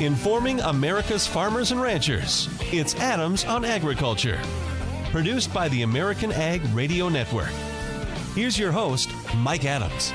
informing America's farmers and ranchers. It's Adams on Agriculture, produced by the American Ag Radio Network. Here's your host, Mike Adams.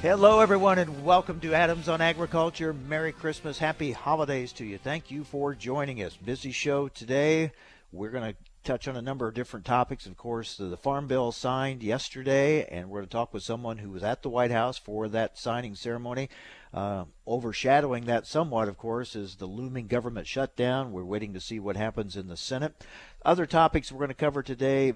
Hello, everyone, and welcome to Adams on Agriculture. Merry Christmas, Happy Holidays to you. Thank you for joining us. Busy show today. We're going to touch on a number of different topics. Of course, the Farm Bill signed yesterday, and we're going to talk with someone who was at the White House for that signing ceremony. Uh, overshadowing that somewhat, of course, is the looming government shutdown. We're waiting to see what happens in the Senate. Other topics we're going to cover today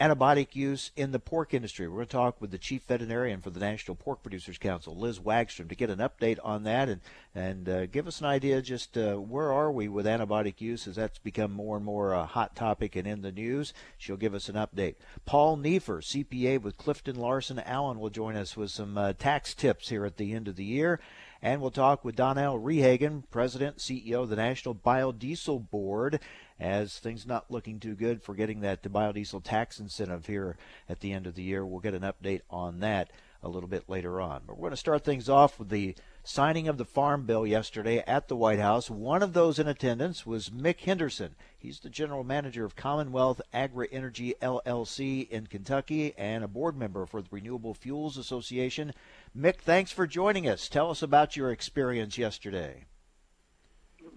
antibiotic use in the pork industry. We're going to talk with the chief veterinarian for the National Pork Producers Council, Liz Wagstrom, to get an update on that and and uh, give us an idea just uh, where are we with antibiotic use as that's become more and more a hot topic and in the news. She'll give us an update. Paul Nieffer, CPA with Clifton Larson Allen, will join us with some uh, tax tips here at the end of the year. And we'll talk with Donnell Rehagen, President, CEO of the National Biodiesel Board, as things not looking too good for getting that the biodiesel tax incentive here at the end of the year. We'll get an update on that a little bit later on. But we're going to start things off with the signing of the Farm Bill yesterday at the White House. One of those in attendance was Mick Henderson. He's the general manager of Commonwealth Agri Energy LLC in Kentucky and a board member for the Renewable Fuels Association. Mick, thanks for joining us. Tell us about your experience yesterday.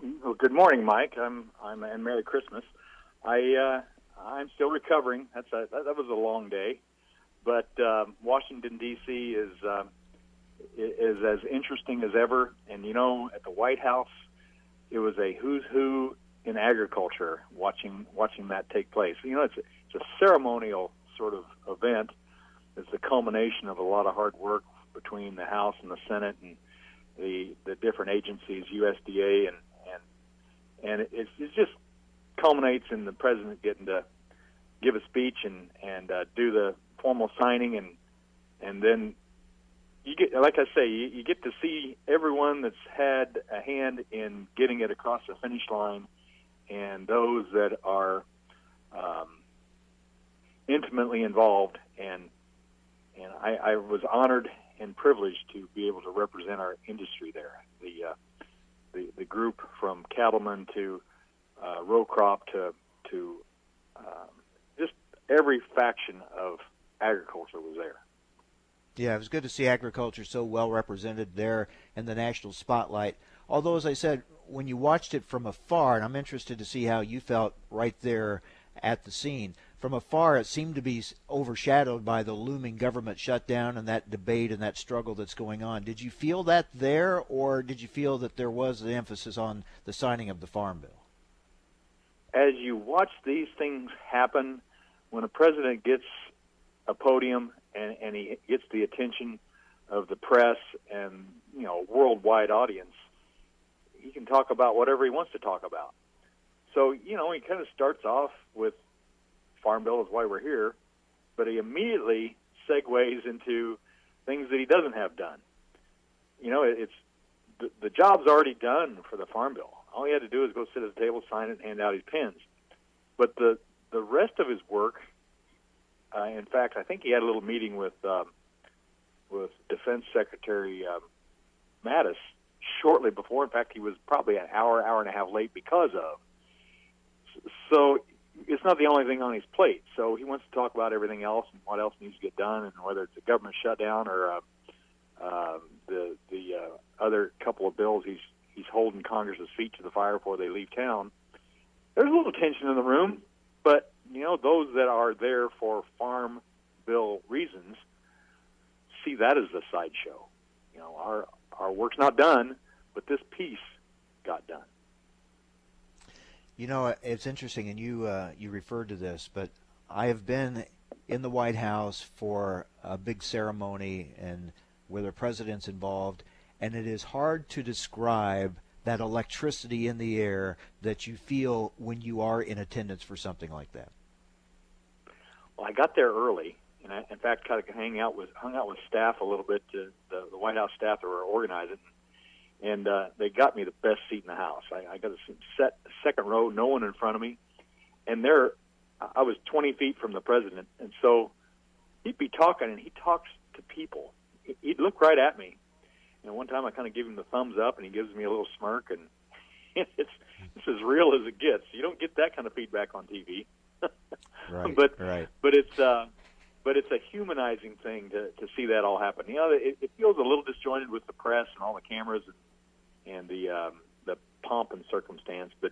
Well, good morning, Mike. I'm I'm and Merry Christmas. I uh, I'm still recovering. That's a, that, was a long day, but uh, Washington D.C. is uh, is as interesting as ever. And you know, at the White House, it was a who's who in agriculture watching watching that take place. You know, it's a, it's a ceremonial sort of event. It's the culmination of a lot of hard work between the House and the Senate and the the different agencies, USDA and and it, it just culminates in the president getting to give a speech and and uh, do the formal signing and and then you get like I say you, you get to see everyone that's had a hand in getting it across the finish line and those that are um, intimately involved. And and I, I was honored and privileged to be able to represent our industry there. The uh, the, the group from cattlemen to uh, row crop to to um, just every faction of agriculture was there. Yeah, it was good to see agriculture so well represented there in the national spotlight. Although, as I said, when you watched it from afar, and I'm interested to see how you felt right there at the scene, from afar, it seemed to be overshadowed by the looming government shutdown and that debate and that struggle that's going on. Did you feel that there, or did you feel that there was an emphasis on the signing of the Farm Bill? As you watch these things happen, when a president gets a podium and, and he gets the attention of the press and you know worldwide audience, he can talk about whatever he wants to talk about. So you know he kind of starts off with Farm Bill is why we're here, but he immediately segues into things that he doesn't have done. You know, it's the, the job's already done for the Farm Bill. All he had to do is go sit at the table, sign it, and hand out his pens. But the the rest of his work, uh, in fact, I think he had a little meeting with um, with Defense Secretary um, Mattis shortly before. In fact, he was probably an hour, hour and a half late because of. So it's not the only thing on his plate. So he wants to talk about everything else and what else needs to get done, and whether it's a government shutdown or uh, uh, the the uh, other couple of bills he's he's holding Congress's feet to the fire before they leave town. There's a little tension in the room, but you know those that are there for farm bill reasons see that as a sideshow. You know, our our work's not done, but this piece got done. You know, it's interesting, and you uh, you referred to this, but I have been in the White House for a big ceremony and where the president's involved, and it is hard to describe that electricity in the air that you feel when you are in attendance for something like that. Well, I got there early, and I, in fact, kind of hang out with hung out with staff a little bit, to the, the White House staff that were organizing and uh, they got me the best seat in the house. I, I got a set second row, no one in front of me, and there I was 20 feet from the president, and so he'd be talking, and he talks to people. He'd look right at me, and one time I kind of give him the thumbs up, and he gives me a little smirk, and it's it's as real as it gets. You don't get that kind of feedback on TV. right. But right. but it's uh, but it's a humanizing thing to to see that all happen. You know, it, it feels a little disjointed with the press and all the cameras and and the um, the pomp and circumstance, but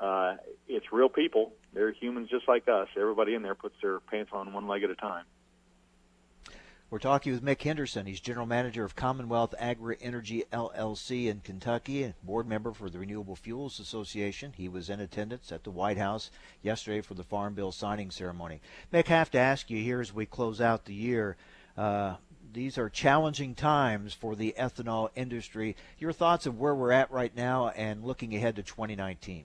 uh, it's real people. They're humans just like us. Everybody in there puts their pants on one leg at a time. We're talking with Mick Henderson. He's general manager of Commonwealth Agri Energy LLC in Kentucky and board member for the Renewable Fuels Association. He was in attendance at the White House yesterday for the Farm Bill signing ceremony. Mick, I have to ask you here as we close out the year. Uh, these are challenging times for the ethanol industry. Your thoughts of where we're at right now and looking ahead to 2019?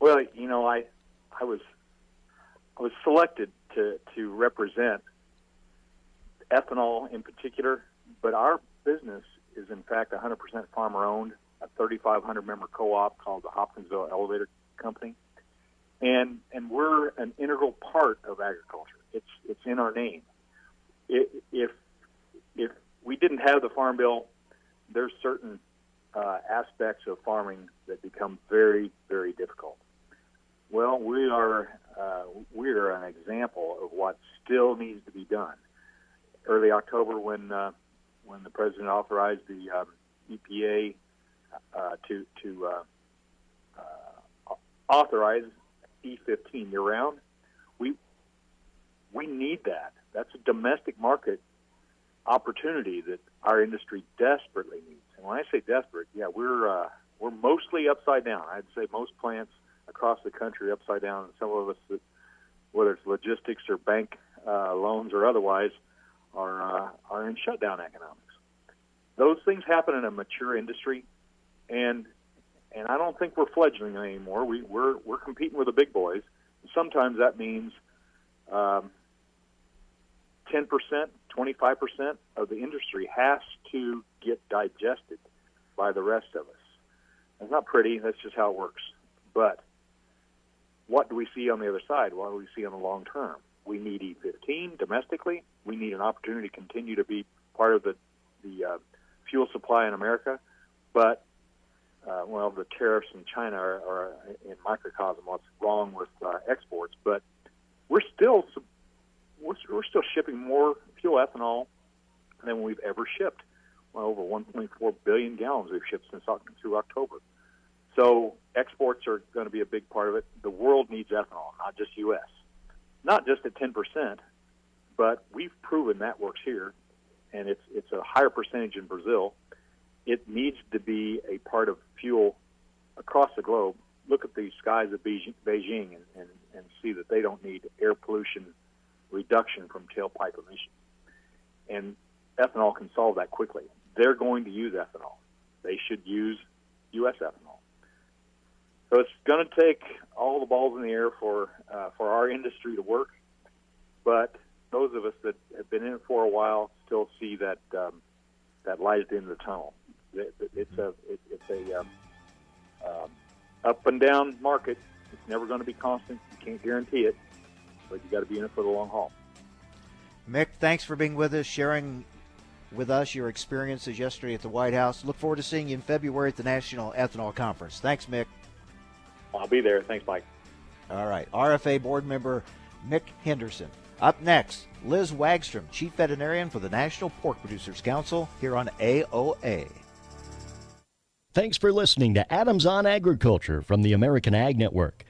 Well, you know, I I was I was selected to to represent ethanol in particular, but our business is in fact 100% farmer owned, a 3,500 member co-op called the Hopkinsville Elevator Company, and and we're an integral part of agriculture. It's it's in our name. If if we didn't have the farm bill, there's certain uh, aspects of farming that become very very difficult. Well, we are uh, we are an example of what still needs to be done early October when uh, when the president authorized the um, EPA uh, to to uh, uh, authorize E15 year round. We need that. That's a domestic market opportunity that our industry desperately needs. And when I say desperate, yeah, we're uh, we're mostly upside down. I'd say most plants across the country upside down. And some of us, whether it's logistics or bank uh, loans or otherwise, are uh, are in shutdown economics. Those things happen in a mature industry, and and I don't think we're fledgling anymore. We we're we're competing with the big boys. Sometimes that means um, ten percent, twenty five percent of the industry has to get digested by the rest of us. It's not pretty. That's just how it works. But what do we see on the other side? What do we see on the long term? We need E15 domestically. We need an opportunity to continue to be part of the the uh, fuel supply in America. But uh, well, the tariffs in China are, are in microcosm what's wrong with uh, exports. But we're still we're, we're still shipping more fuel ethanol than we've ever shipped. Well, over 1.4 billion gallons we've shipped since through October. So exports are going to be a big part of it. The world needs ethanol, not just U.S not just at 10%, but we've proven that works here, and it's it's a higher percentage in Brazil. It needs to be a part of fuel across the globe. Look at the skies of Beijing and, and, and see that they don't need air pollution reduction from tailpipe emissions. And ethanol can solve that quickly. They're going to use ethanol. They should use U.S. ethanol. So it's going to take all the balls in the air for uh, for our industry to work, but those of us that have been in it for a while still see that um, that light at the end of the tunnel. It's a it's a um, um, up and down market. It's never going to be constant. You can't guarantee it, but you got to be in it for the long haul. Mick, thanks for being with us, sharing with us your experiences yesterday at the White House. Look forward to seeing you in February at the National Ethanol Conference. Thanks, Mick. I'll be there. Thanks, Mike. All right. RFA board member Mick Henderson. Up next, Liz Wagstrom, Chief Veterinarian for the National Pork Producers Council, here on AOA. Thanks for listening to Adams on Agriculture from the American Ag Network.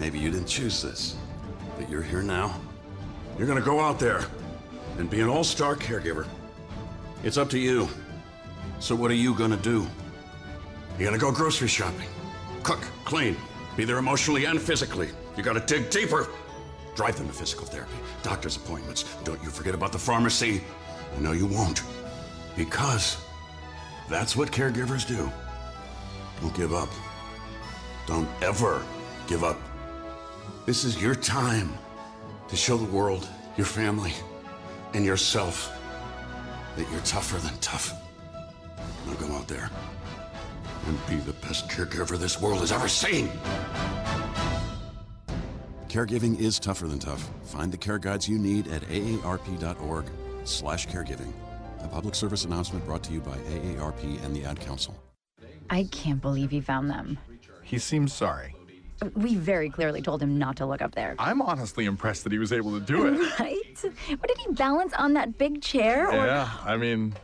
Maybe you didn't choose this, but you're here now. You're gonna go out there and be an all star caregiver. It's up to you. So, what are you gonna do? You're gonna go grocery shopping, cook, clean, be there emotionally and physically. You gotta dig deeper. Drive them to physical therapy, doctor's appointments. Don't you forget about the pharmacy. I know you won't. Because That's what caregivers do. Don't give up. Don't ever give up. This is your time to show the world, your family, and yourself that you're tougher than tough. Now go out there and be the best caregiver this world has ever seen. Caregiving is tougher than tough. Find the care guides you need at aarp.org slash caregiving. A public service announcement brought to you by AARP and the Ad Council. I can't believe he found them. He seems sorry. We very clearly told him not to look up there. I'm honestly impressed that he was able to do it. Right? What did he balance on that big chair? Or... Yeah, I mean,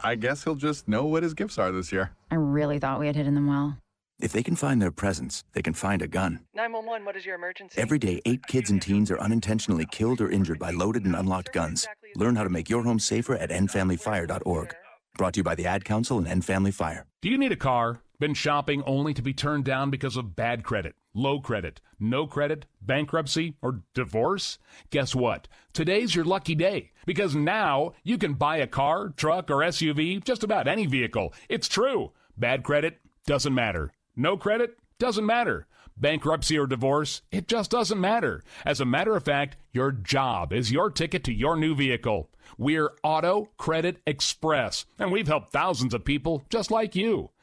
I guess he'll just know what his gifts are this year. I really thought we had hidden them well. If they can find their presents, they can find a gun. 911, what is your emergency? Every day, eight kids and teens are unintentionally killed or injured by loaded and unlocked guns. Learn how to make your home safer at endfamilyfire.org. Brought to you by the Ad Council and End Family Fire. Do you need a car? Been shopping only to be turned down because of bad credit, low credit, no credit, bankruptcy, or divorce? Guess what? Today's your lucky day because now you can buy a car, truck, or SUV, just about any vehicle. It's true. Bad credit doesn't matter. No credit doesn't matter. Bankruptcy or divorce, it just doesn't matter. As a matter of fact, your job is your ticket to your new vehicle. We're Auto Credit Express, and we've helped thousands of people just like you.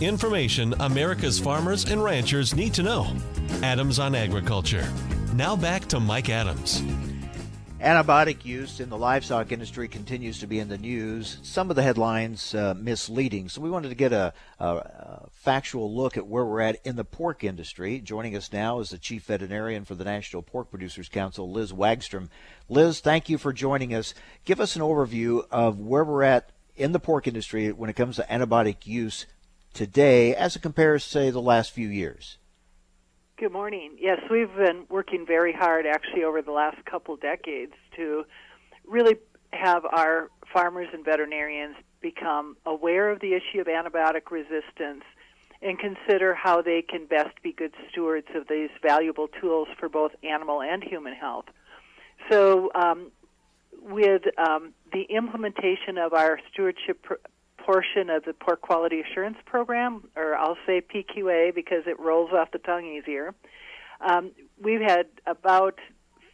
Information America's farmers and ranchers need to know. Adams on Agriculture. Now back to Mike Adams. Antibiotic use in the livestock industry continues to be in the news. Some of the headlines uh, misleading. So we wanted to get a, a, a, factual look at where we're at in the pork industry. Joining us now is the chief veterinarian for the National Pork Producers Council, Liz Wagstrom. Liz, thank you for joining us. Give us an overview of where we're at in the pork industry when it comes to antibiotic use today as it compares, say, the last few years? Good morning. Yes, we've been working very hard actually over the last couple decades to really have our farmers and veterinarians become aware of the issue of antibiotic resistance and consider how they can best be good stewards of these valuable tools for both animal and human health. So, um, with um, the implementation of our stewardship pr- portion of the Pork Quality Assurance Program, or I'll say PQA because it rolls off the tongue easier. Um, we've had about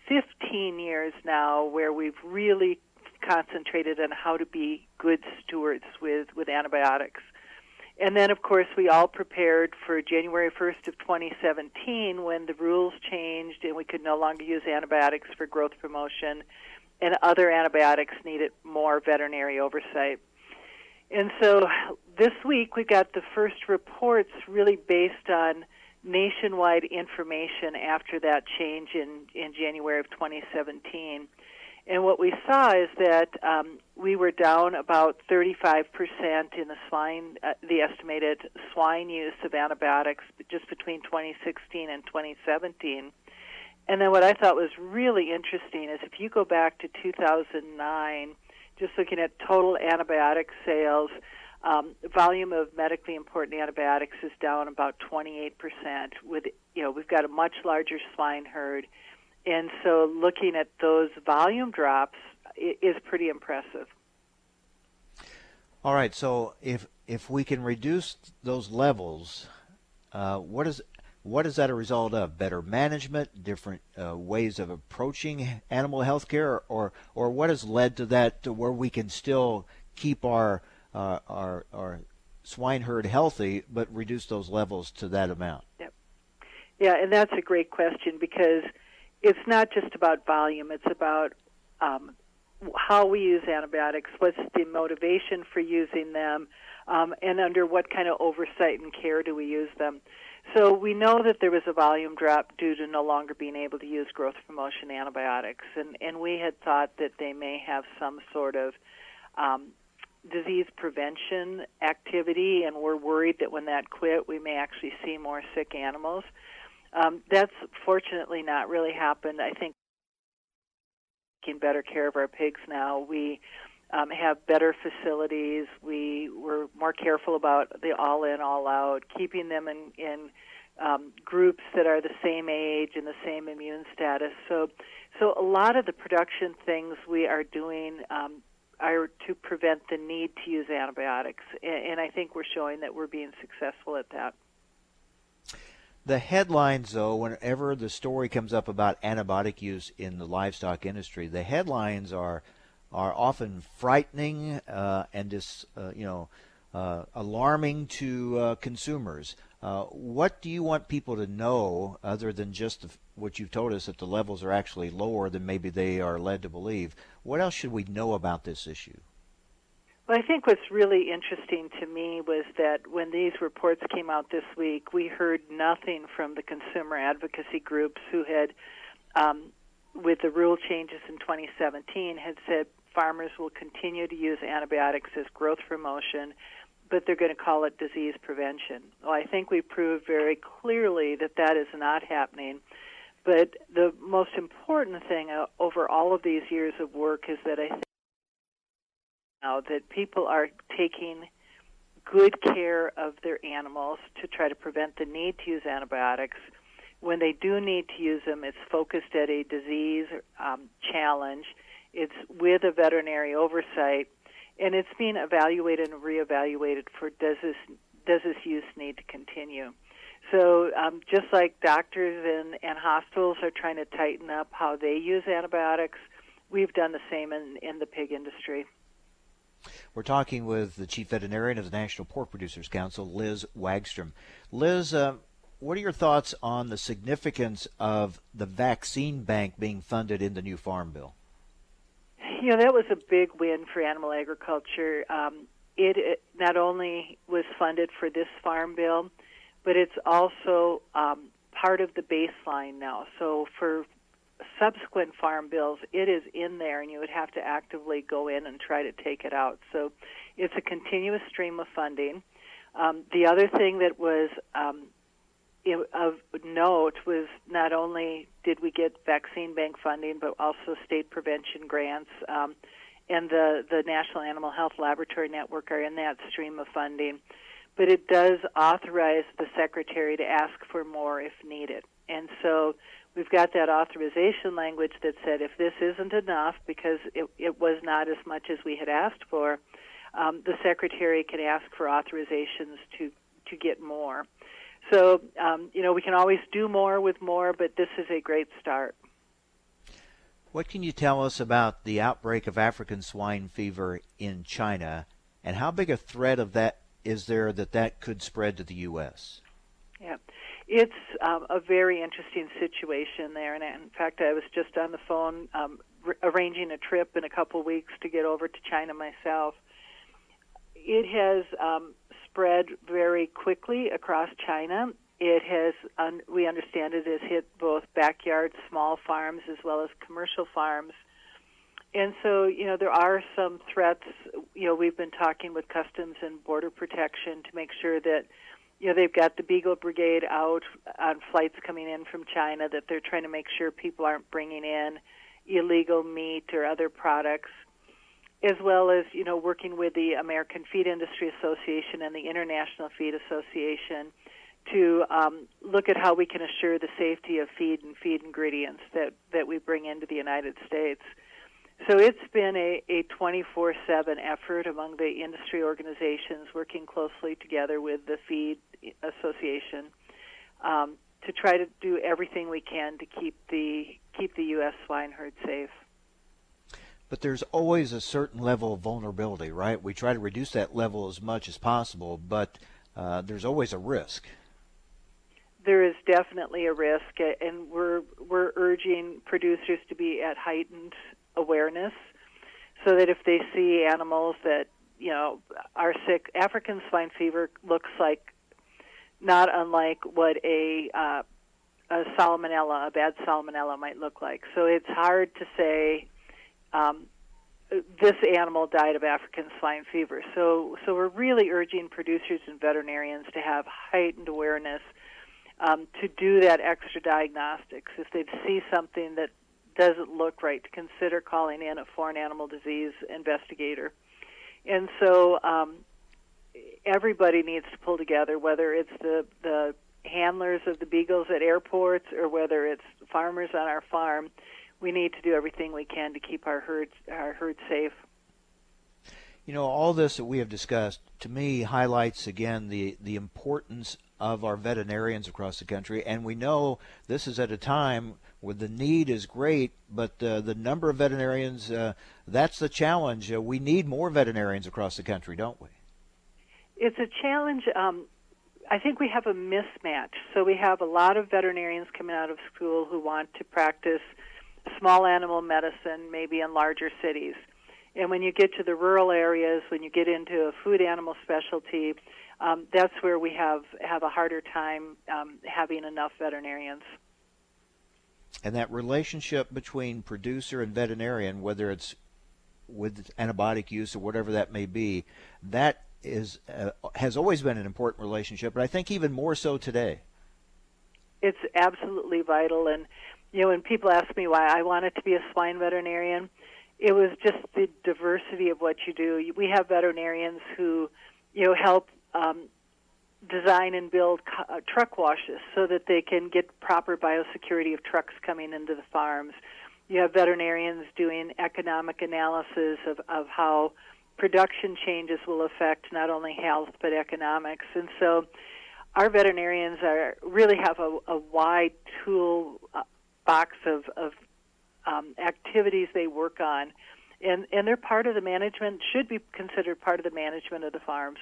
15 years now where we've really concentrated on how to be good stewards with, with antibiotics. And then, of course, we all prepared for January 1st of 2017 when the rules changed and we could no longer use antibiotics for growth promotion and other antibiotics needed more veterinary oversight. And so this week we got the first reports really based on nationwide information after that change in, in January of 2017. And what we saw is that um, we were down about 35% in the swine, uh, the estimated swine use of antibiotics just between 2016 and 2017. And then what I thought was really interesting is if you go back to 2009, just looking at total antibiotic sales, um, volume of medically important antibiotics is down about 28%. With you know, we've got a much larger swine herd, and so looking at those volume drops is pretty impressive. All right, so if if we can reduce those levels, uh, what is what is that a result of? Better management, different uh, ways of approaching animal health care, or, or what has led to that to where we can still keep our, uh, our, our swine herd healthy but reduce those levels to that amount? Yep. Yeah, and that's a great question because it's not just about volume, it's about um, how we use antibiotics, what's the motivation for using them, um, and under what kind of oversight and care do we use them. So we know that there was a volume drop due to no longer being able to use growth promotion antibiotics, and and we had thought that they may have some sort of um, disease prevention activity, and we're worried that when that quit, we may actually see more sick animals. Um, that's fortunately not really happened. I think taking better care of our pigs now. We um, have better facilities. We were more careful about the all in, all out, keeping them in, in um, groups that are the same age and the same immune status. So, so a lot of the production things we are doing um, are to prevent the need to use antibiotics, and, and I think we're showing that we're being successful at that. The headlines, though, whenever the story comes up about antibiotic use in the livestock industry, the headlines are are often frightening uh, and just uh, you know uh, alarming to consumers. What do you want people to know, other than just the, what you've told us that the levels are actually lower than maybe they are led to believe? What else should we know about this issue? Well, I think what's really interesting to me was that when these reports came out this week, we heard nothing from the consumer advocacy groups who had, um, with the rule changes in 2017, had said farmers will continue to use antibiotics as growth promotion, but they're going to call it disease prevention. Well, I think we proved very clearly that that is not happening. But the most important thing uh, over all of these years of work is that I think now that people are taking good care of their animals to try to prevent the need to use antibiotics. When they do need to use them, it's focused at a disease um, challenge. It's with a veterinary oversight, and it's being evaluated and reevaluated for does this does this use need to continue. So, um, just like doctors and, and hospitals are trying to tighten up how they use antibiotics, we've done the same in, in the pig industry. We're talking with the chief veterinarian of the National Pork Producers Council, Liz Wagstrom. Liz, uh, what are your thoughts on the significance of the vaccine bank being funded in the new farm bill? You know, that was a big win for animal agriculture. Um, it, it, not only was funded for this farm bill, but it's also um, part of the baseline now. So for subsequent farm bills, it is in there, and you would have to actively go in and try to take it out. So it's a continuous stream of funding. Um, the other thing that was um, of note was not only did we get vaccine bank funding, but also state prevention grants. Um, and the, the National Animal Health Laboratory Network are in that stream of funding. But it does authorize the Secretary to ask for more if needed. And so we've got that authorization language that said if this isn't enough because it, it was not as much as we had asked for, um, the secretary can ask for authorizations to to get more. So um, you know we can always do more with more, but this is a great start. What can you tell us about the outbreak of African swine fever in China, and how big a threat of that is there that that could spread to the U.S.? Yeah it's um, a very interesting situation there. And in fact, I was just on the phone um, r- arranging a trip in a couple of weeks to get over to China myself. It has um, spread very quickly across China. It has, un- we understand it has hit both backyard small farms as well as commercial farms. And so, you know, there are some threats. You know, we've been talking with Customs and Border Protection to make sure that you know they've got the Beagle Brigade out on flights coming in from China that they're trying to make sure people aren't bringing in illegal meat or other products as well as you know working with the American Feed Industry Association and the International Feed Association to um, look at how we can assure the safety of feed and feed ingredients that that we bring into the United States. So it's been a, a 24 7 effort among the industry organizations working closely together with the Feed Association um, to try to do everything we can to keep the, keep the U.S. swine herd safe. But there's always a certain level of vulnerability, right? We try to reduce that level as much as possible, but uh, there's always a risk there is definitely a risk, and we're we're urging producers to be at heightened awareness so that if they see animals that you know are sick african swine fever looks like not unlike what a uh, a salmonella, a bad salmonella, might look like. So it's hard to say um, this animal died of African swine fever. So, so we're really urging producers and veterinarians to have heightened awareness um, to do that extra diagnostics. If they see something that doesn't look right, to consider calling in a foreign animal disease investigator. And so, um, everybody needs to pull together, whether it's the the handlers of the beagles at airports or whether it's farmers on our farm, we need to do everything we can to keep our herds our herd safe. You know, all this that we have discussed to me highlights again the the importance of our veterinarians across the country, and we know this is at a time where the need is great, but uh, the number of veterinarians uh, that's the challenge. Uh, we need more veterinarians across the country, don't we? It's a challenge. Um, I think we have a mismatch. So we have a lot of veterinarians coming out of school who want to practice small animal medicine, maybe in larger cities. And when you get to the rural areas, when you get into a food animal specialty, um, that's where we have have a harder time um, having enough veterinarians. And that relationship between producer and veterinarian, whether it's with antibiotic use or whatever that may be, that is uh, has always been an important relationship, but I think even more so today. It's absolutely vital, and you know, when people ask me why I wanted to be a swine veterinarian, it was just the diversity of what you do. We have veterinarians who, you know, help um, design and build uh, truck washes so that they can get proper biosecurity of trucks coming into the farms. You have veterinarians doing economic analysis of, of how production changes will affect not only health but economics. And so our veterinarians are really have a, a wide tool uh, box of, of um, activities they work on, and and they're part of the management. Should be considered part of the management of the farms.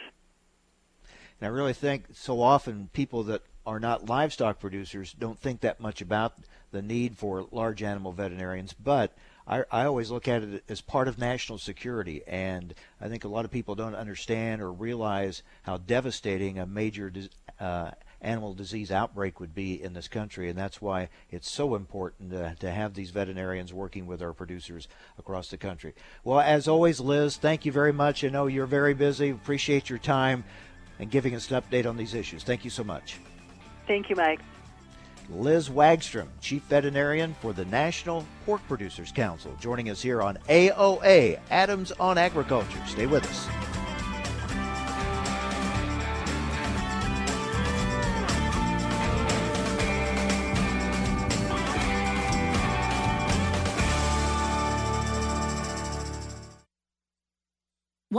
And I really think so often people that are not livestock producers don't think that much about the need for large animal veterinarians, but I, I always look at it as part of national security, and I think a lot of people don't understand or realize how devastating a major uh, animal disease outbreak would be in this country, and that's why it's so important to, to have these veterinarians working with our producers across the country. Well, as always, Liz, thank you very much. I know you're very busy. Appreciate your time and giving us an update on these issues. Thank you so much. Thank you, Mike. Liz Wagstrom, Chief Veterinarian for the National Pork Producers Council, joining us here on AOA, Adams on Agriculture. Stay with us.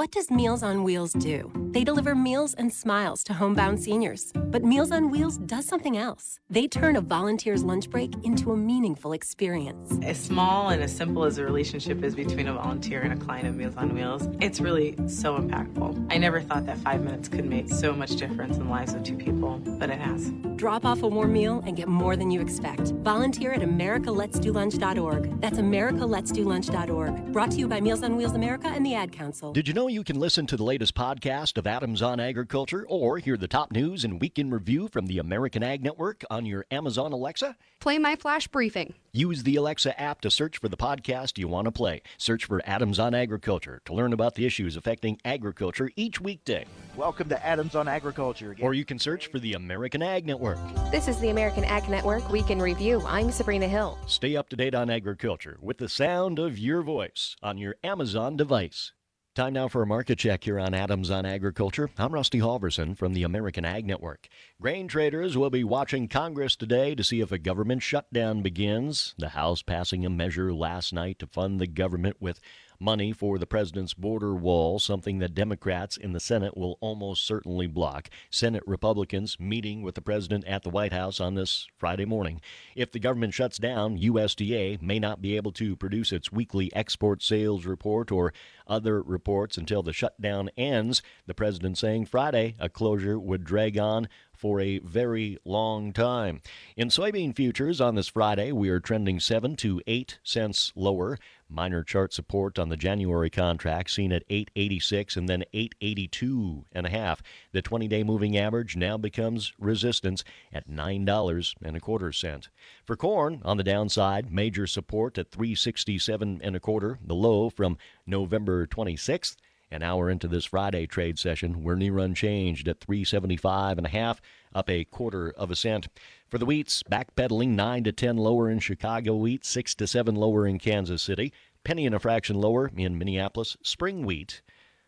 What does Meals on Wheels do? They deliver meals and smiles to homebound seniors. But Meals on Wheels does something else. They turn a volunteer's lunch break into a meaningful experience. As small and as simple as the relationship is between a volunteer and a client of Meals on Wheels, it's really so impactful. I never thought that five minutes could make so much difference in the lives of two people, but it has. Drop off a warm meal and get more than you expect. Volunteer at americaletsdolunch.org. That's americaletsdolunch.org. Brought to you by Meals on Wheels America and the Ad Council. Did you know you can listen to the latest podcast of Adams on Agriculture or hear the top news and week in review from the American Ag Network on your Amazon Alexa? Play my flash briefing. Use the Alexa app to search for the podcast you want to play. Search for Adams on Agriculture to learn about the issues affecting agriculture each weekday. Welcome to Adams on Agriculture again. Or you can search for the American Ag Network. This is the American Ag Network Week in Review. I'm Sabrina Hill. Stay up to date on agriculture with the sound of your voice on your Amazon device. Time now for a market check here on Adams on Agriculture. I'm Rusty Halverson from the American Ag Network. Grain traders will be watching Congress today to see if a government shutdown begins. The House passing a measure last night to fund the government with money for the president's border wall, something that Democrats in the Senate will almost certainly block. Senate Republicans meeting with the president at the White House on this Friday morning. If the government shuts down, USDA may not be able to produce its weekly export sales report or other reports until the shutdown ends. The president saying Friday a closure would drag on for a very long time. In soybean futures on this Friday, we are trending 7 to 8 cents lower. Minor chart support on the January contract seen at 886 and then 882 and a half. The 20-day moving average now becomes resistance at $9 and a quarter cent. For corn on the downside, major support at 367 and a quarter, the low from November 26th. An hour into this Friday trade session, we're near unchanged at 375 and a half, up a quarter of a cent. For the wheats, backpedaling 9 to 10 lower in Chicago wheat, 6 to 7 lower in Kansas City, penny and a fraction lower in Minneapolis. Spring wheat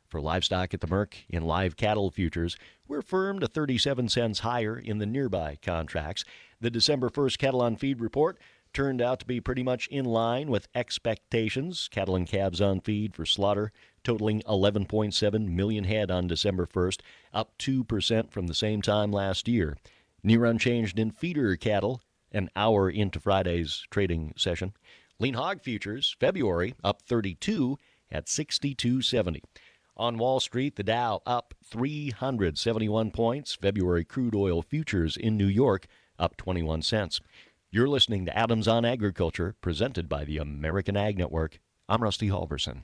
for livestock at the Merc in live cattle futures, we're firm to 37 cents higher in the nearby contracts. The December 1st cattle on feed report turned out to be pretty much in line with expectations. Cattle and calves on feed for slaughter totaling 11.7 million head on December 1st, up 2% from the same time last year. Near unchanged in feeder cattle an hour into Friday's trading session. Lean hog futures, February up 32 at 62.70. On Wall Street, the Dow up 371 points. February crude oil futures in New York up 21 cents. You're listening to Adams on Agriculture, presented by the American Ag Network. I'm Rusty Halverson.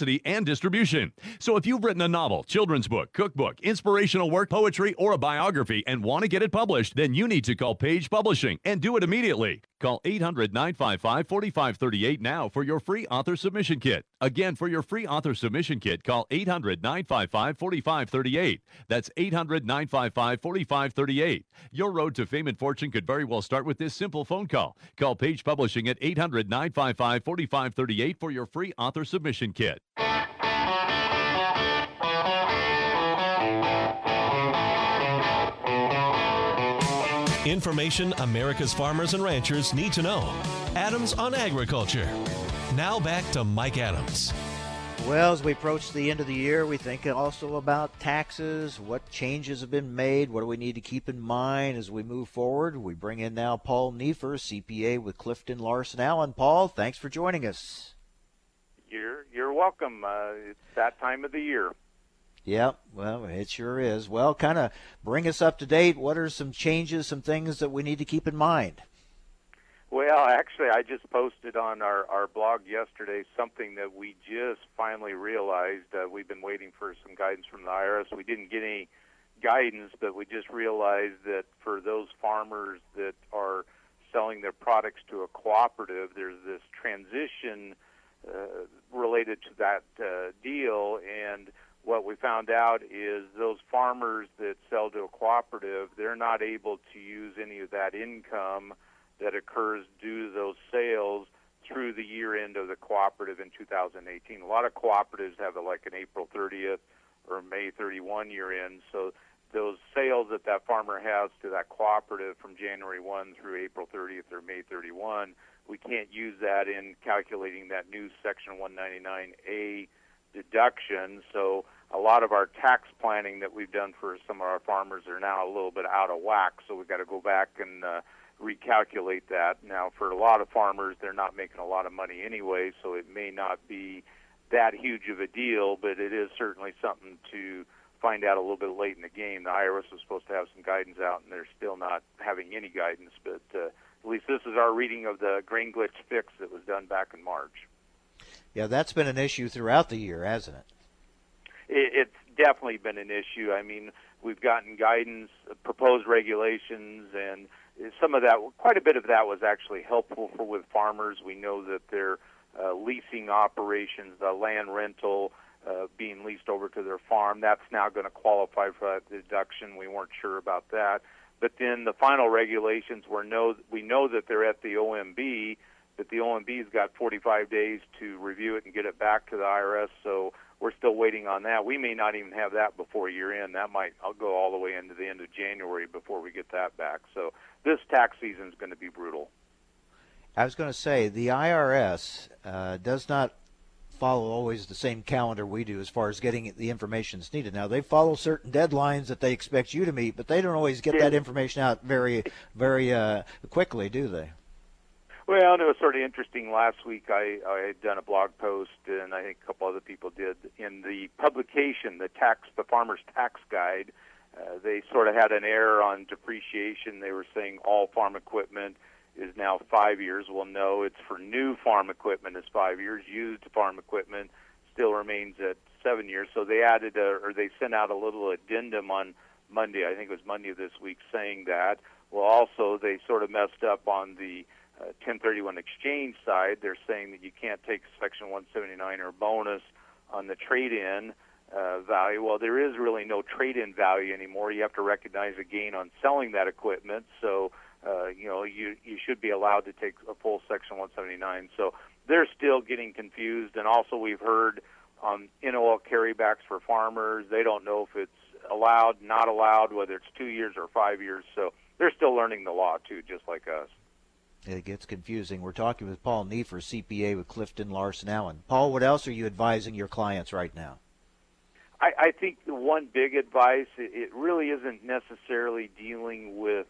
publicity and distribution. So if you've written a novel, children's book, cookbook, inspirational work, poetry, or a biography and want to get it published, then you need to call Page Publishing and do it immediately. Call 800 955 4538 now for your free author submission kit. Again, for your free author submission kit, call 800 955 4538. That's 800 955 4538. Your road to fame and fortune could very well start with this simple phone call. Call Page Publishing at 800 955 4538 for your free author submission kit. Information America's farmers and ranchers need to know. Adams on Agriculture. Now back to Mike Adams. Well, as we approach the end of the year, we think also about taxes, what changes have been made, what do we need to keep in mind as we move forward. We bring in now Paul Nieffer, CPA with Clifton Larson Allen. Paul, thanks for joining us. You're you're welcome. Uh, it's that time of the year. Yep, well, it sure is. Well, kind of bring us up to date. What are some changes, some things that we need to keep in mind? Well, actually, I just posted on our, our blog yesterday something that we just finally realized. Uh, we've been waiting for some guidance from the IRS. We didn't get any guidance, but we just realized that for those farmers that are selling their products to a cooperative, there's this transition uh, related to that uh, deal, and what we found out is those farmers that sell to a cooperative, they're not able to use any of that income that occurs due to those sales through the year end of the cooperative in 2018. A lot of cooperatives have like an April 30th or May 31 year end, so those sales that that farmer has to that cooperative from January 1 through April 30th or May 31, we can't use that in calculating that new Section 199A deduction. So a lot of our tax planning that we've done for some of our farmers are now a little bit out of whack. So we've got to go back and uh, recalculate that. Now, for a lot of farmers, they're not making a lot of money anyway, so it may not be that huge of a deal, but it is certainly something to find out a little bit late in the game. The IRS was supposed to have some guidance out, and they're still not having any guidance. But uh, at least this is our reading of the grain glitch fix that was done back in March. Yeah, that's been an issue throughout the year, hasn't it? it it's definitely been an issue. I mean, we've gotten guidance, proposed regulations, and some of that, quite a bit of that was actually helpful for with farmers. We know that their uh, leasing operations, the land rental, uh, being leased over to their farm, that's now going to qualify for that deduction. We weren't sure about that. But then the final regulations were no, we know that they're at the OMB, that the OMB's got 45 days to review it and get it back to the IRS. So we're still waiting on that. We may not even have that before year end. That might I'll go all the way into the end of January before we get that back. So this tax season is going to be brutal. I was going to say the IRS uh, does not follow always the same calendar we do as far as getting the information that's needed. Now they follow certain deadlines that they expect you to meet, but they don't always get Yeah. that information out very, very uh, quickly, do they? Well, it was sort of interesting. Last week, I, I had done a blog post, and I think a couple other people did in the publication, the tax, the Farmer's Tax Guide. Uh, they sort of had an error on depreciation. They were saying all farm equipment is now five years. Well, no, it's for new farm equipment is five years. Used farm equipment still remains at seven years. So they added a, or they sent out a little addendum on Monday. I think it was Monday of this week, saying that. Well, also they sort of messed up on the uh, 1031 exchange side. They're saying that you can't take Section 179 or bonus on the trade-in uh, value. Well, there is really no trade-in value anymore. You have to recognize a gain on selling that equipment. So, uh, you know, you you should be allowed to take a full Section 179. So they're still getting confused. And also, we've heard on NOL carrybacks for farmers. They don't know if it's allowed, not allowed, whether it's two years or five years. So they're still learning the law too, just like us. It gets confusing. We're talking with Paul Neiffer, CPA with Clifton Larson Allen. Paul, what else are you advising your clients right now? I, I think the one big advice it, it really isn't necessarily dealing with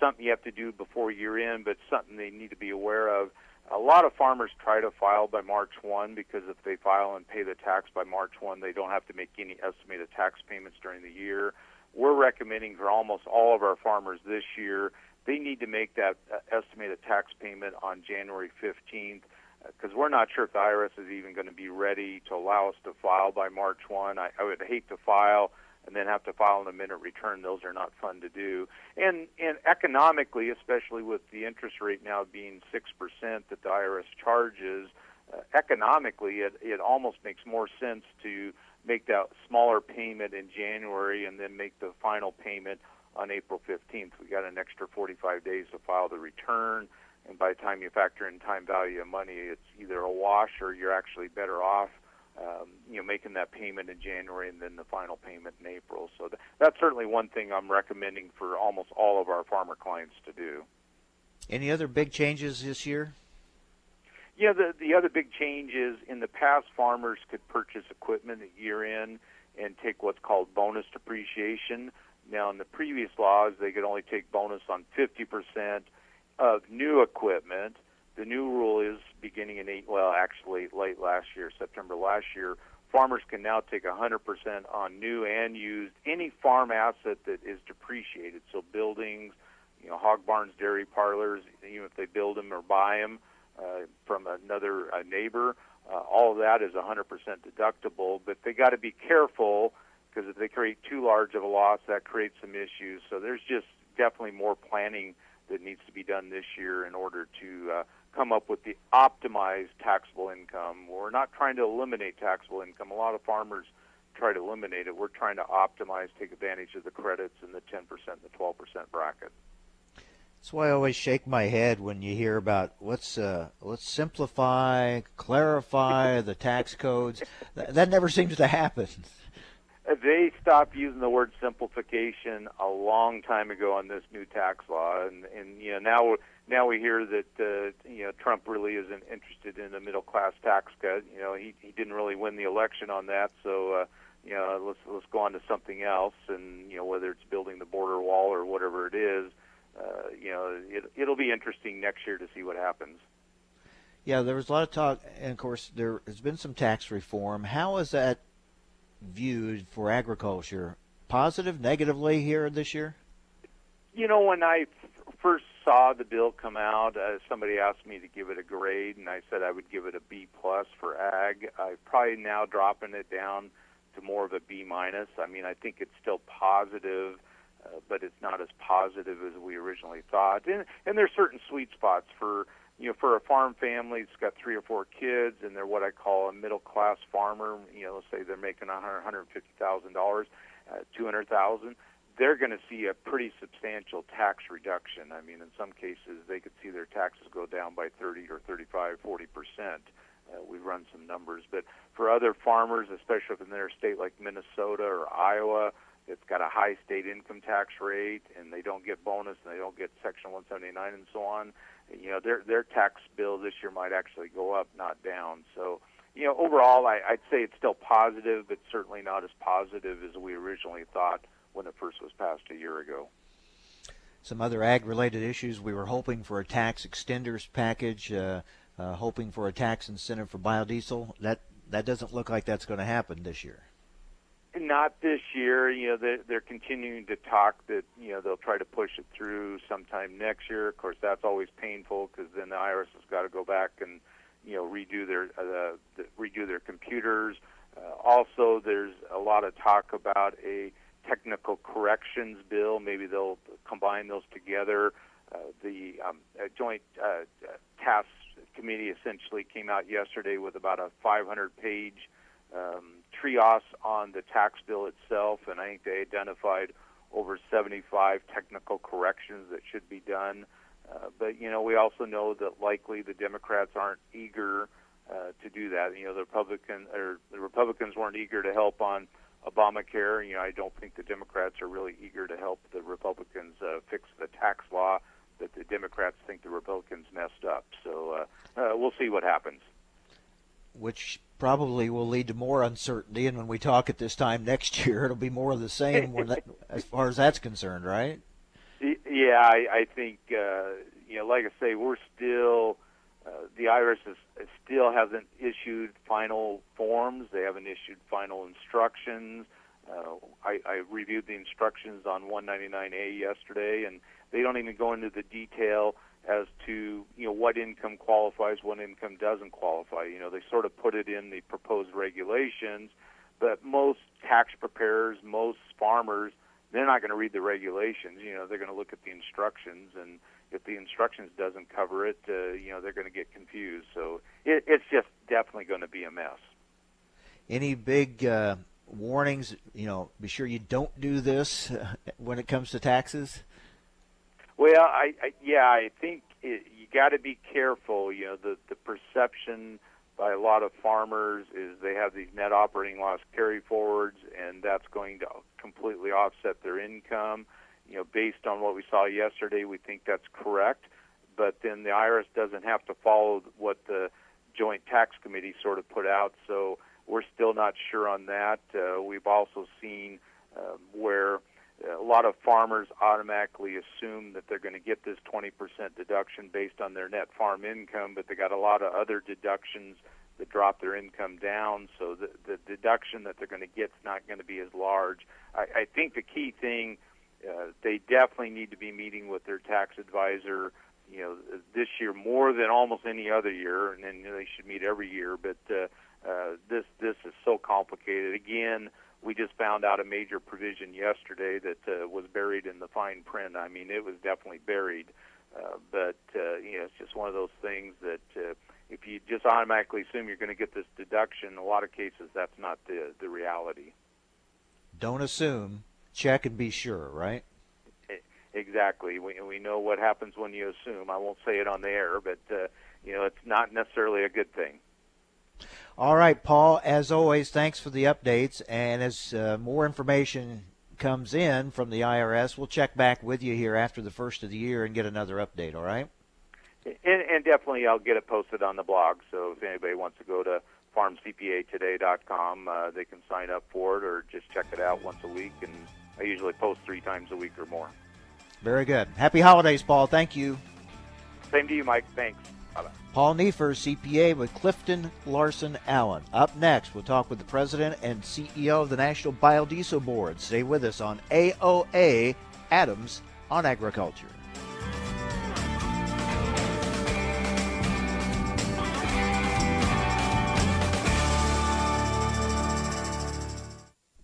something you have to do before year end, but something they need to be aware of. A lot of farmers try to file by March 1 because if they file and pay the tax by March 1, they don't have to make any estimated tax payments during the year. We're recommending for almost all of our farmers this year, they need to make that uh, estimated tax payment on January 15th because we're not sure if the IRS is even going to be ready to allow us to file by March 1. I, I would hate to file and then have to file an amendment return. Those are not fun to do. And and economically, especially with the interest rate now being six percent that the IRS charges, uh, economically it it almost makes more sense to make that smaller payment in January and then make the final payment on April 15th. We got an extra 45 days to file the return. And by the time you factor in time value of money, it's either a wash or you're actually better off um, you know, making that payment in January and then the final payment in April. So th- that's certainly one thing I'm recommending for almost all of our farmer clients to do. Any other big changes this year? Yeah, the the other big change is in the past, farmers could purchase equipment at year end and take what's called bonus depreciation. Now, in the previous laws, they could only take bonus on 50% of new equipment. The new rule is beginning in eight, well, actually late last year, September last year, farmers can now take 100% on new and used any farm asset that is depreciated. So buildings, you know, hog barns, dairy parlors, even if they build them or buy them uh, from another uh, neighbor, uh, all of that is 100% deductible. But they got to be careful because if they create too large of a loss, that creates some issues. So there's just definitely more planning that needs to be done this year in order to uh, come up with the optimized taxable income. We're not trying to eliminate taxable income. A lot of farmers try to eliminate it. We're trying to optimize, take advantage of the credits in the 10% and the 12% bracket. That's why I always shake my head when you hear about let's uh, let's simplify, clarify the tax codes. That, that never seems to happen. They stopped using the word simplification a long time ago on this new tax law, and and you know now now we hear that uh, you know Trump really isn't interested in a middle class tax cut. You know he he didn't really win the election on that, so uh, you know let's let's go on to something else, and you know whether it's building the border wall or whatever it is, uh, you know it it'll be interesting next year to see what happens. Yeah, there was a lot of talk, and of course there has been some tax reform. How is that viewed for agriculture? Positive, negatively here this year? You know, when I first saw the bill come out, uh, somebody asked me to give it a grade, and I said I would give it a B plus for ag. I'm probably now dropping it down to more of a B minus. I mean, I think it's still positive, uh, but it's not as positive as we originally thought. And, and there's certain sweet spots for you know, for a farm family that's got three or four kids and they're what I call a middle class farmer, you know, let's say they're making a hundred, hundred fifty thousand dollars, uh, two hundred thousand, they're going to see a pretty substantial tax reduction. I mean, in some cases, they could see their taxes go down by thirty or thirty-five, forty percent. uh, we run some numbers. But for other farmers, especially in their state like Minnesota or Iowa, it's got a high state income tax rate, and they don't get bonus, and they don't get Section 179, and so on. You know, their their tax bill this year might actually go up, not down. So, you know, overall, I, I'd say it's still positive, but certainly not as positive as we originally thought when it first was passed a year ago. Some other ag-related issues. We were hoping for a tax extenders package, uh, uh, hoping for a tax incentive for biodiesel. That that doesn't look like that's going to happen this year. Not this year. You know, they're, they're continuing to talk that you know they'll try to push it through sometime next year. Of course, that's always painful because then the IRS has got to go back and you know redo their uh, the, redo their computers. Uh, also, there's a lot of talk about a technical corrections bill. Maybe they'll combine those together. Uh, the um, joint uh, task committee essentially came out yesterday with about a 500-page um, trios on the tax bill itself, and I think they identified over 75 technical corrections that should be done. Uh, but you know, we also know that likely the Democrats aren't eager uh, to do that. You know, the Republican or the Republicans weren't eager to help on Obamacare. You know, I don't think the Democrats are really eager to help the Republicans uh, fix the tax law that the Democrats think the Republicans messed up. So uh, uh, we'll see what happens. Which probably will lead to more uncertainty, and when we talk at this time next year, it'll be more of the same that, as far as that's concerned, right? Yeah, I, I think uh, you know, like I say, we're still uh, the IRS is, still hasn't issued final forms. They haven't issued final instructions. Uh, I, I reviewed the instructions on 199A yesterday, and they don't even go into the detail as to you know what income qualifies, what income doesn't qualify. You know, they sort of put it in the proposed regulations, but most tax preparers, most farmers, they're not going to read the regulations. You know, they're going to look at the instructions, and if the instructions doesn't cover it, uh, you know, they're going to get confused. So it, it's just definitely going to be a mess. Any big uh, warnings? You know, be sure you don't do this when it comes to taxes. Well, I, I yeah, I think it, you got to be careful. You know, the the perception by a lot of farmers is they have these net operating loss carry forwards, and that's going to completely offset their income. You know, based on what we saw yesterday, we think that's correct. But then the IRS doesn't have to follow what the Joint Tax Committee sort of put out, so we're still not sure on that. Uh, we've also seen uh, where a lot of farmers automatically assume that they're going to get this 20% deduction based on their net farm income, but they got a lot of other deductions that drop their income down, so the, the deduction that they're going to get is not going to be as large. I, I think the key thing, uh, they definitely need to be meeting with their tax advisor. You know, this year more than almost any other year, and then they should meet every year. But uh, uh, this this is so complicated. Again, we just found out a major provision yesterday that uh, was buried in the fine print. I mean, it was definitely buried, uh, but uh, you know, it's just one of those things that uh, if you just automatically assume you're going to get this deduction, in a lot of cases that's not the the reality. Don't assume. Check and be sure, right? Exactly. We we know what happens when you assume. I won't say it on the air, but uh, you know, it's not necessarily a good thing. All right, Paul, as always, thanks for the updates. And as uh, more information comes in from the IRS, we'll check back with you here after the first of the year and get another update, all right? And, and definitely, I'll get it posted on the blog. So if anybody wants to go to farmcpatoday.com, uh, they can sign up for it or just check it out once a week. And I usually post three times a week or more. Very good. Happy holidays, Paul. Thank you. Same to you, Mike. Thanks. Paul Neiffer, CPA with Clifton Larson Allen. Up next, we'll talk with the president and CEO of the National Biodiesel Board. Stay with us on AOA Adams on Agriculture.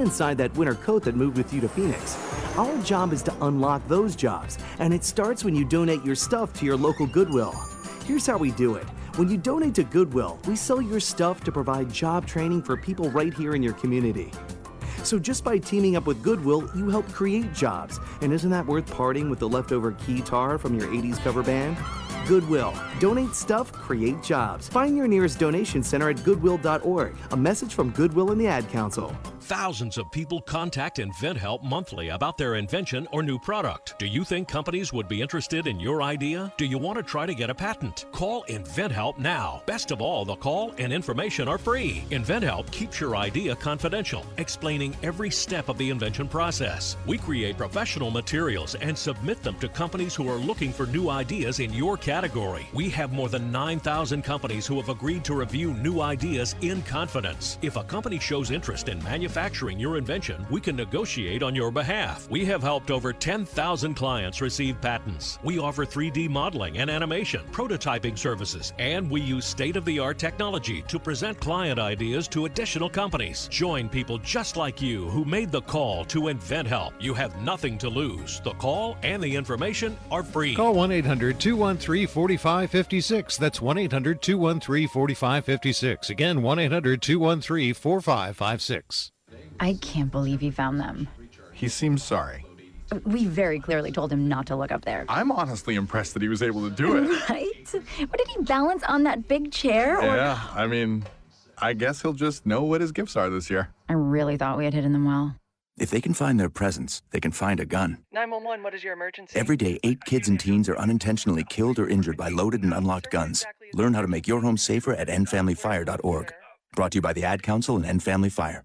inside that winter coat that moved with you to Phoenix. Our job is to unlock those jobs, and it starts when you donate your stuff to your local Goodwill. Here's how we do it. When you donate to Goodwill, we sell your stuff to provide job training for people right here in your community. So just by teaming up with Goodwill, you help create jobs. And isn't that worth parting with the leftover keytar from your 80s cover band? Goodwill. Donate stuff, create jobs. Find your nearest donation center at goodwill.org. A message from Goodwill and the Ad Council. Thousands of people contact InventHelp monthly about their invention or new product. Do you think companies would be interested in your idea? Do you want to try to get a patent? Call InventHelp now. Best of all, the call and information are free. InventHelp keeps your idea confidential, explaining every step of the invention process. We create professional materials and submit them to companies who are looking for new ideas in your category. We have more than 9,000 companies who have agreed to review new ideas in confidence. If a company shows interest in manufacturing, your invention, we can negotiate on your behalf. We have helped over 10,000 clients receive patents. We offer 3D modeling and animation, prototyping services, and we use state of the art technology to present client ideas to additional companies. Join people just like you who made the call to InventHelp. You have nothing to lose. The call and the information are free. Call 1 800 213 4556. That's 1 800 213 4556. Again, 1 800 213 4556. I can't believe he found them. He seems sorry. We very clearly told him not to look up there. I'm honestly impressed that he was able to do it. Right? What did he balance on that big chair? Or... Yeah, I mean, I guess he'll just know what his gifts are this year. I really thought we had hidden them well. If they can find their presents, they can find a gun. 911, what is your emergency? Every day, eight kids and teens are unintentionally killed or injured by loaded and unlocked guns. Learn how to make your home safer at endfamilyfire.org. Brought to you by the Ad Council and End Family Fire.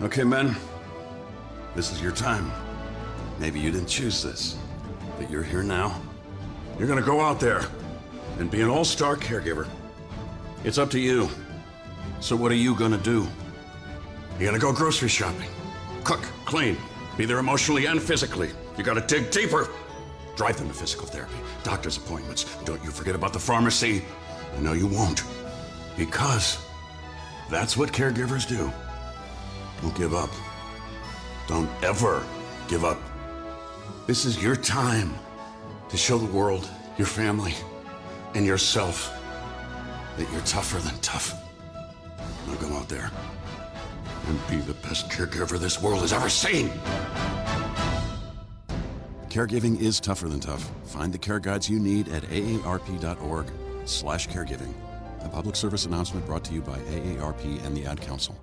Okay, men. This is your time. Maybe you didn't choose this, but you're here now. You're gonna go out there and be an all star caregiver. It's up to you. So, what are you gonna do? You're gonna go grocery shopping, cook, clean, be there emotionally and physically. You gotta dig deeper. Drive them to physical therapy, doctor's appointments. Don't you forget about the pharmacy. I know you won't. Because that's what caregivers do. Don't give up. Don't ever give up. This is your time to show the world, your family, and yourself that you're tougher than tough. Now go out there and be the best caregiver this world has ever seen. Caregiving is tougher than tough. Find the care guides you need at aarp.org slash caregiving. A public service announcement brought to you by AARP and the Ad Council.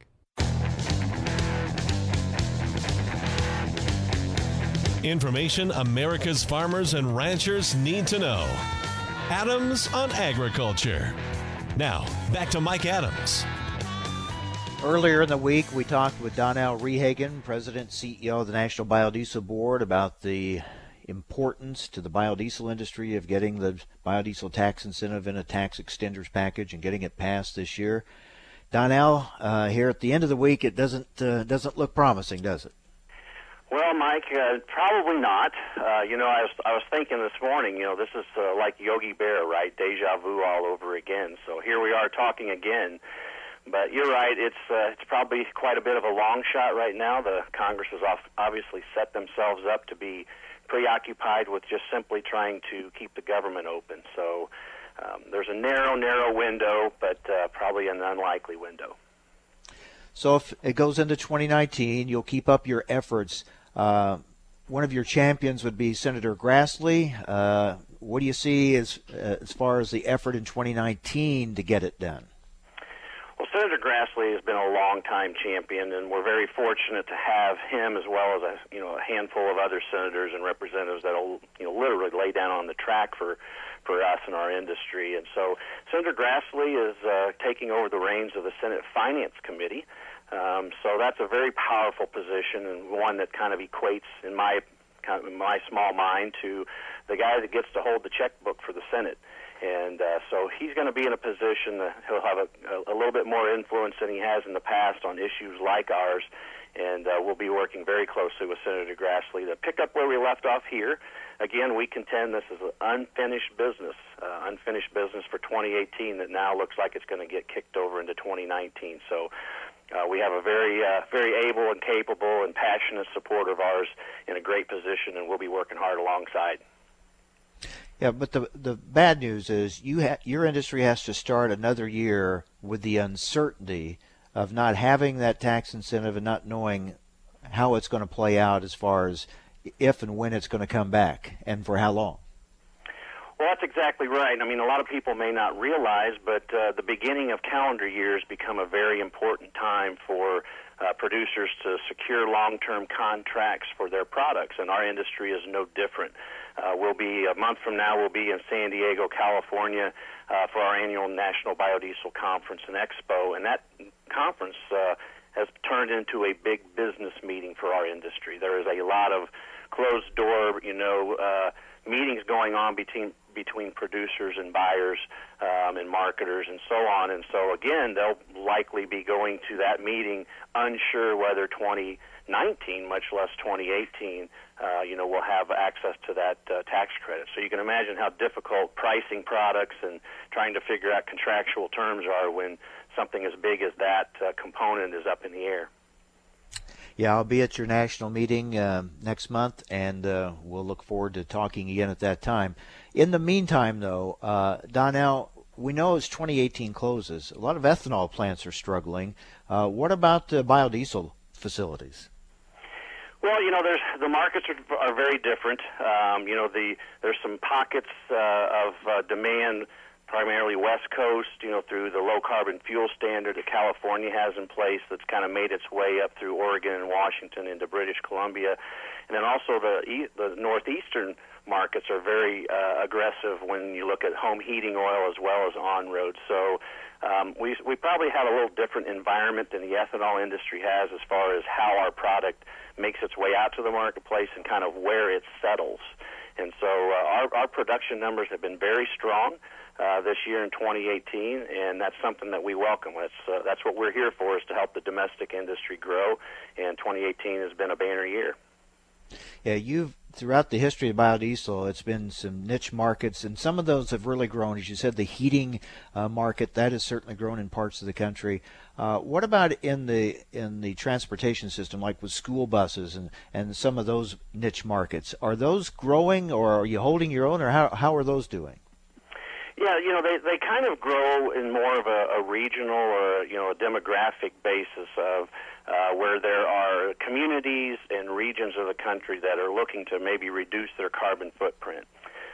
Information America's farmers and ranchers need to know. Adams on Agriculture. Now, back to Mike Adams. Earlier in the week, we talked with Donnell Rehagen, President CEO of the National Biodiesel Board, about the importance to the biodiesel industry of getting the biodiesel tax incentive in a tax extenders package and getting it passed this year. Donnell, uh, here at the end of the week, it doesn't uh, doesn't look promising, does it? Well, Mike, uh, probably not. Uh, you know, I was I was thinking this morning. You know, this is uh, like Yogi Bear, right? Deja vu all over again. So here we are talking again. But you're right. It's uh, it's probably quite a bit of a long shot right now. The Congress has obviously set themselves up to be preoccupied with just simply trying to keep the government open. So um, there's a narrow, narrow window, but uh, probably an unlikely window. So if it goes into 2019, you'll keep up your efforts. Uh, one of your champions would be Senator Grassley. Uh, what do you see as uh, as far as the effort in 2019 to get it done? Well, Senator Grassley has been a long-time champion, and we're very fortunate to have him as well as a you know a handful of other senators and representatives that'll you know literally lay down on the track for for us and our industry. And so Senator Grassley is uh, taking over the reins of the Senate Finance Committee. Um, so that's a very powerful position and one that kind of equates, in my kind of in my small mind, to the guy that gets to hold the checkbook for the Senate. And uh, so he's going to be in a position that he'll have a, a, little bit more influence than he has in the past on issues like ours. And uh, we'll be working very closely with Senator Grassley to pick up where we left off here again, we contend this is an unfinished business, uh, unfinished business for 2018 that now looks like it's going to get kicked over into 2019. So uh, we have a very, uh, very able and capable and passionate supporter of ours in a great position, and we'll be working hard alongside. Yeah, but the the bad news is you ha- your industry has to start another year with the uncertainty of not having that tax incentive and not knowing how it's going to play out as far as if and when it's going to come back and for how long. Well, that's exactly right. I mean, a lot of people may not realize, but uh, the beginning of calendar years become a very important time for uh, producers to secure long-term contracts for their products, and our industry is no different. Uh, we'll be a month from now. We'll be in San Diego, California, uh, for our annual National Biodiesel Conference and Expo, and that conference uh, has turned into a big business meeting for our industry. There is a lot of closed door, you know, uh, meetings going on between between producers and buyers um, and marketers and so on. And so again, they'll likely be going to that meeting unsure whether 2019, much less 2018, uh, you know, will have access to that uh, tax credit. So you can imagine how difficult pricing products and trying to figure out contractual terms are when something as big as that uh, component is up in the air. Yeah, I'll be at your national meeting uh, next month, and uh, we'll look forward to talking again at that time. In the meantime, though, uh, Donnell, we know as 2018 closes, a lot of ethanol plants are struggling. Uh, what about the biodiesel facilities? Well, you know, there's the markets are, are very different. Um, you know, the there's some pockets uh, of uh, demand primarily West Coast, you know, through the low carbon fuel standard that California has in place that's kind of made its way up through Oregon and Washington into British Columbia. And then also the the northeastern markets are very uh, aggressive when you look at home heating oil as well as on road. So um, we we probably have a little different environment than the ethanol industry has as far as how our product makes its way out to the marketplace and kind of where it settles. And so uh, our our production numbers have been very strong uh, this year in 2018, and that's something that we welcome. That's uh, that's what we're here for is to help the domestic industry grow. And 2018 has been a banner year. Yeah, you've throughout the history of biodiesel, it's been some niche markets, and some of those have really grown. As you said, the heating uh, market that has certainly grown in parts of the country. Uh, what about in the in the transportation system, like with school buses and, and some of those niche markets? Are those growing, or are you holding your own, or how how are those doing? Yeah, you know, they they kind of grow in more of a, a regional or you know a demographic basis of uh, where there are communities and regions of the country that are looking to maybe reduce their carbon footprint.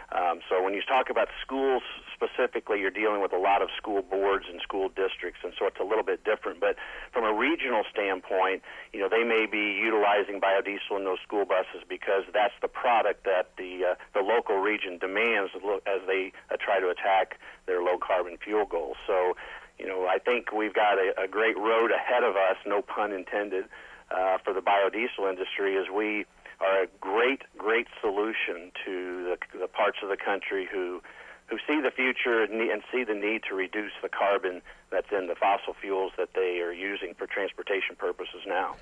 Um, so when you talk about schools specifically, you're dealing with a lot of school boards and school districts, and so it's a little bit different. But from a regional standpoint, you know, they may be utilizing biodiesel in those school buses because that's the product that the uh, the local region demands as they uh, try to attack their low carbon fuel goals. So, you know, I think we've got a, a great road ahead of us, no pun intended, uh, for the biodiesel industry as we are a great, great solution to the, the parts of the country who who see the future and see the need to reduce the carbon that's in the fossil fuels that they are using for transportation purposes now.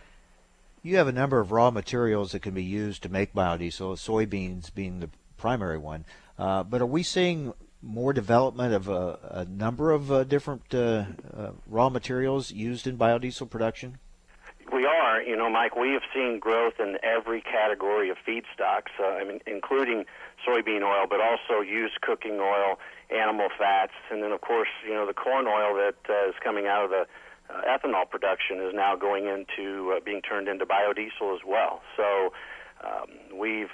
You have a number of raw materials that can be used to make biodiesel, soybeans being the primary one. Uh, but are we seeing more development of a, a number of uh, different uh, uh raw materials used in biodiesel production? We are, you know, Mike. We have seen growth in every category of feedstocks, uh, I mean, including soybean oil, but also used cooking oil, animal fats, and then of course, you know, the corn oil that uh, is coming out of the uh, ethanol production is now going into uh, being turned into biodiesel as well. So um, we've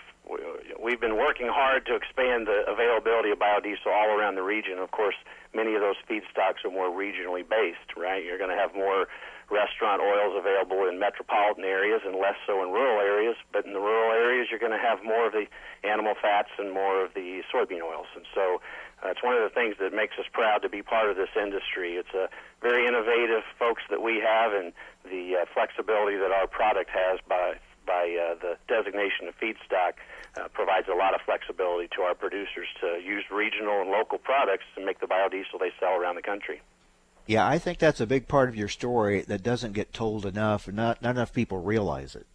we've been working hard to expand the availability of biodiesel all around the region. Of course, many of those feedstocks are more regionally based, right? You're going to have more restaurant oils available in metropolitan areas and less so in rural areas. But in the rural areas, you're going to have more of the animal fats and more of the soybean oils. And so uh, it's one of the things that makes us proud to be part of this industry. It's a very innovative folks that we have and the uh, flexibility that our product has by by uh, the designation of feedstock uh, provides a lot of flexibility to our producers to use regional and local products to make the biodiesel they sell around the country. Yeah, I think that's a big part of your story that doesn't get told enough, and not, not enough people realize it.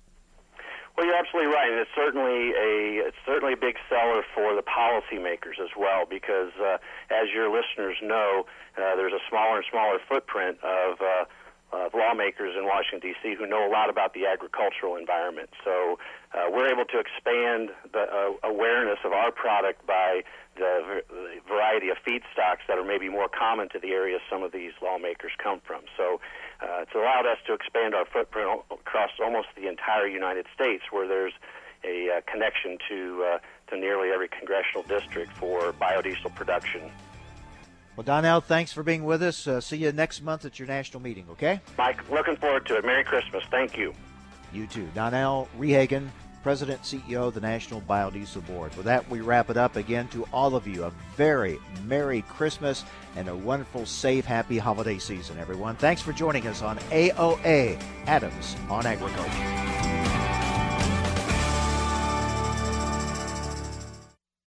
Well, you're absolutely right, and it's certainly a it's certainly a big seller for the policymakers as well, because uh, as your listeners know, uh, there's a smaller and smaller footprint of uh, uh, lawmakers in Washington D.C. who know a lot about the agricultural environment. So uh, we're able to expand the uh, awareness of our product by the, the variety of feedstocks that are maybe more common to the areas some of these lawmakers come from. So uh, it's allowed us to expand our footprint across almost the entire United States, where there's a uh, connection to uh, to nearly every congressional district for biodiesel production well, Donnell, thanks for being with us. Uh, see you next month at your national meeting, okay? Mike, looking forward to it. Merry Christmas. Thank you. You too. Donnell Rehagen, President CEO of the National Biodiesel Board. With that, we wrap it up again to all of you. A very Merry Christmas and a wonderful, safe, happy holiday season, everyone. Thanks for joining us on AOA Adams on Agriculture.